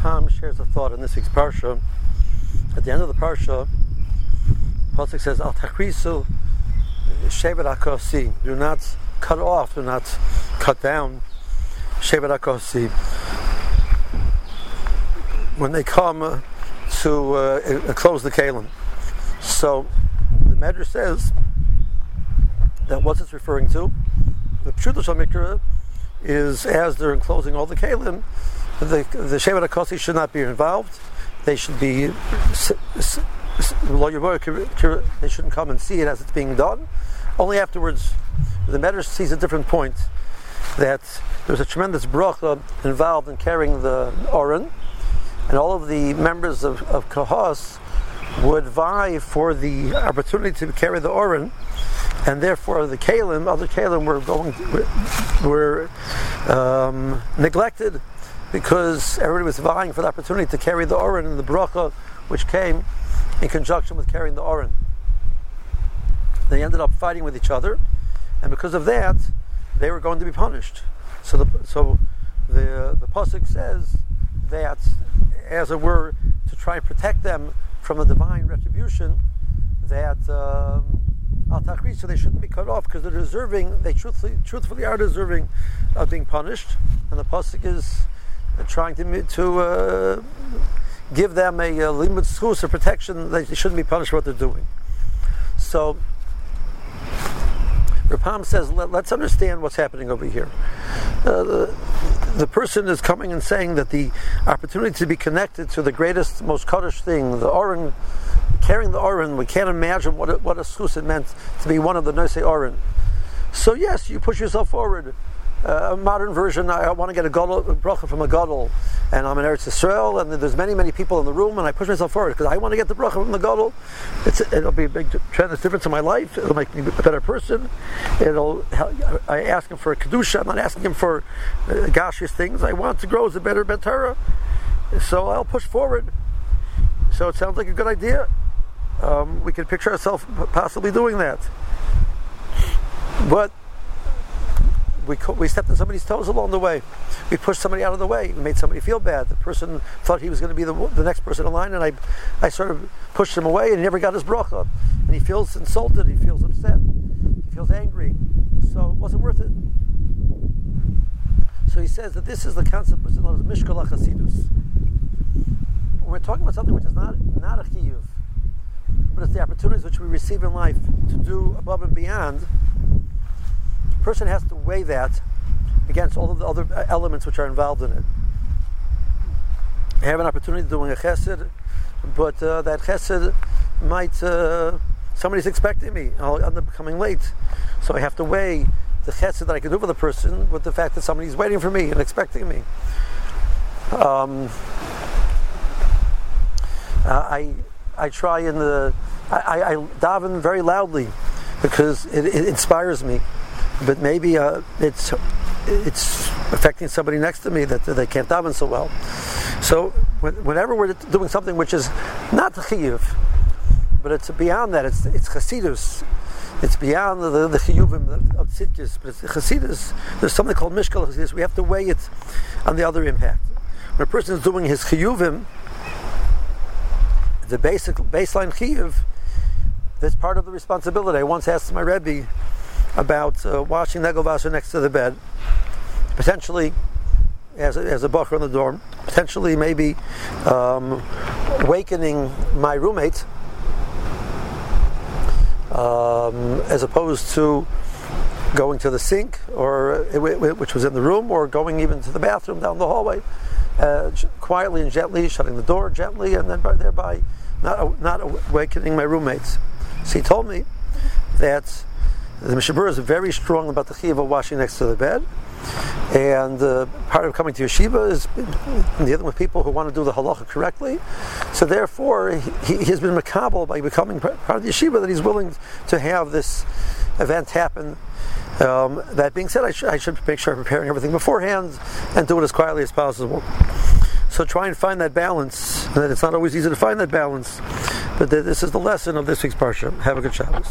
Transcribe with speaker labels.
Speaker 1: Pam shares a thought in this week's parsha. At the end of the parsha, Pasuk says, "Al tachrisu shevet akosi." Do not cut off. Do not cut down shevet akosi when they come to uh, close the kalim. So the Medrash says that what it's referring to, the Mikra, is as they're enclosing all the kalim, the the shevet akosi should not be involved. They should be they shouldn't come and see it as it's being done. Only afterwards, the Medrash sees a different point that there's a tremendous bracha involved in carrying the Oren, and all of the members of, of Kahos would vie for the opportunity to carry the Oren, and therefore the Kalim, other Kalim were going, were um, neglected because everybody was vying for the opportunity to carry the Oren and the bracha which came in conjunction with carrying the Oren. They ended up fighting with each other, and because of that, they were going to be punished. So the so the the pasuk says that, as it were, to try and protect them from the divine retribution, that um, al um, so they shouldn't be cut off because they're deserving. They truthfully, truthfully are deserving of being punished, and the pasuk is trying to to uh, give them a, a limit schools of protection. They shouldn't be punished for what they're doing. So Rav Pam says, Let, us understand what's happening over here. Uh, the, the, person is coming and saying that the opportunity to be connected to the greatest, most kaddish thing, the Oren, carrying the Oren, we can't imagine what a, what a schus it meant to be one of the Nosei Oren. So yes, you push yourself forward uh, a modern version. I want to get a, gadol, a bracha from a gadol, and I'm in Eretz Yisrael, and there's many, many people in the room, and I push myself forward because I want to get the bracha from the gadol. It's, it'll be a big tremendous difference in my life. It'll make me a better person. It'll. I ask him for a kedusha. I'm not asking him for uh, gashmius things. I want to grow as a better betara. So I'll push forward. So it sounds like a good idea. Um, we can picture ourselves possibly doing that. But we, we stepped on somebody's toes along the way. We pushed somebody out of the way. We made somebody feel bad. The person thought he was going to be the, the next person in line, and I, I sort of pushed him away, and he never got his bracha. And he feels insulted. He feels upset. He feels angry. So it wasn't worth it. So he says that this is the concept which is known as Mishkal Chasidus. We're talking about something which is not, not a chiyuv, but it's the opportunities which we receive in life to do above and beyond, person has to weigh that against all of the other elements which are involved in it. I have an opportunity doing a chesed, but uh, that chesed might, uh, somebody's expecting me, I'll end up coming late. So I have to weigh the chesed that I can do for the person with the fact that somebody's waiting for me and expecting me. Um, uh, I, I try in the, I, I, daven very loudly because it, it inspires me but maybe uh, it's it's affecting somebody next to me that they can't daven so well. So whenever we're doing something which is not chiyuv, but it's beyond that, it's it's chasidus. It's beyond the, the chiyuvim of tzidkis, but it's chasidus. There's something called mishkal chasidus. We have to weigh it on the other impact. When a person is doing his chiyuvim, the basic baseline chiyuv, that's part of the responsibility. I once asked my rebbe, about uh, washing Negelvasser next to the bed, potentially as a, as a buffer in the dorm, potentially maybe um, awakening my roommate, um, as opposed to going to the sink, or uh, which was in the room, or going even to the bathroom down the hallway, uh, quietly and gently, shutting the door gently, and then thereby not not awakening my roommates. So he told me that the Mishnah Berurah is very strong about the chiyuv washing next to the bed. And uh, part of coming to yeshiva is dealing with people who want to do the halacha correctly. So therefore, he, he has been makabel by becoming part of the yeshiva that he's willing to have this event happen. Um, that being said, I, sh- I, should make sure I'm preparing everything beforehand and do it as quietly as possible. So try and find that balance. And it's not always easy to find that balance. But th- this is the lesson of this week's parsha. Have a good Shabbos.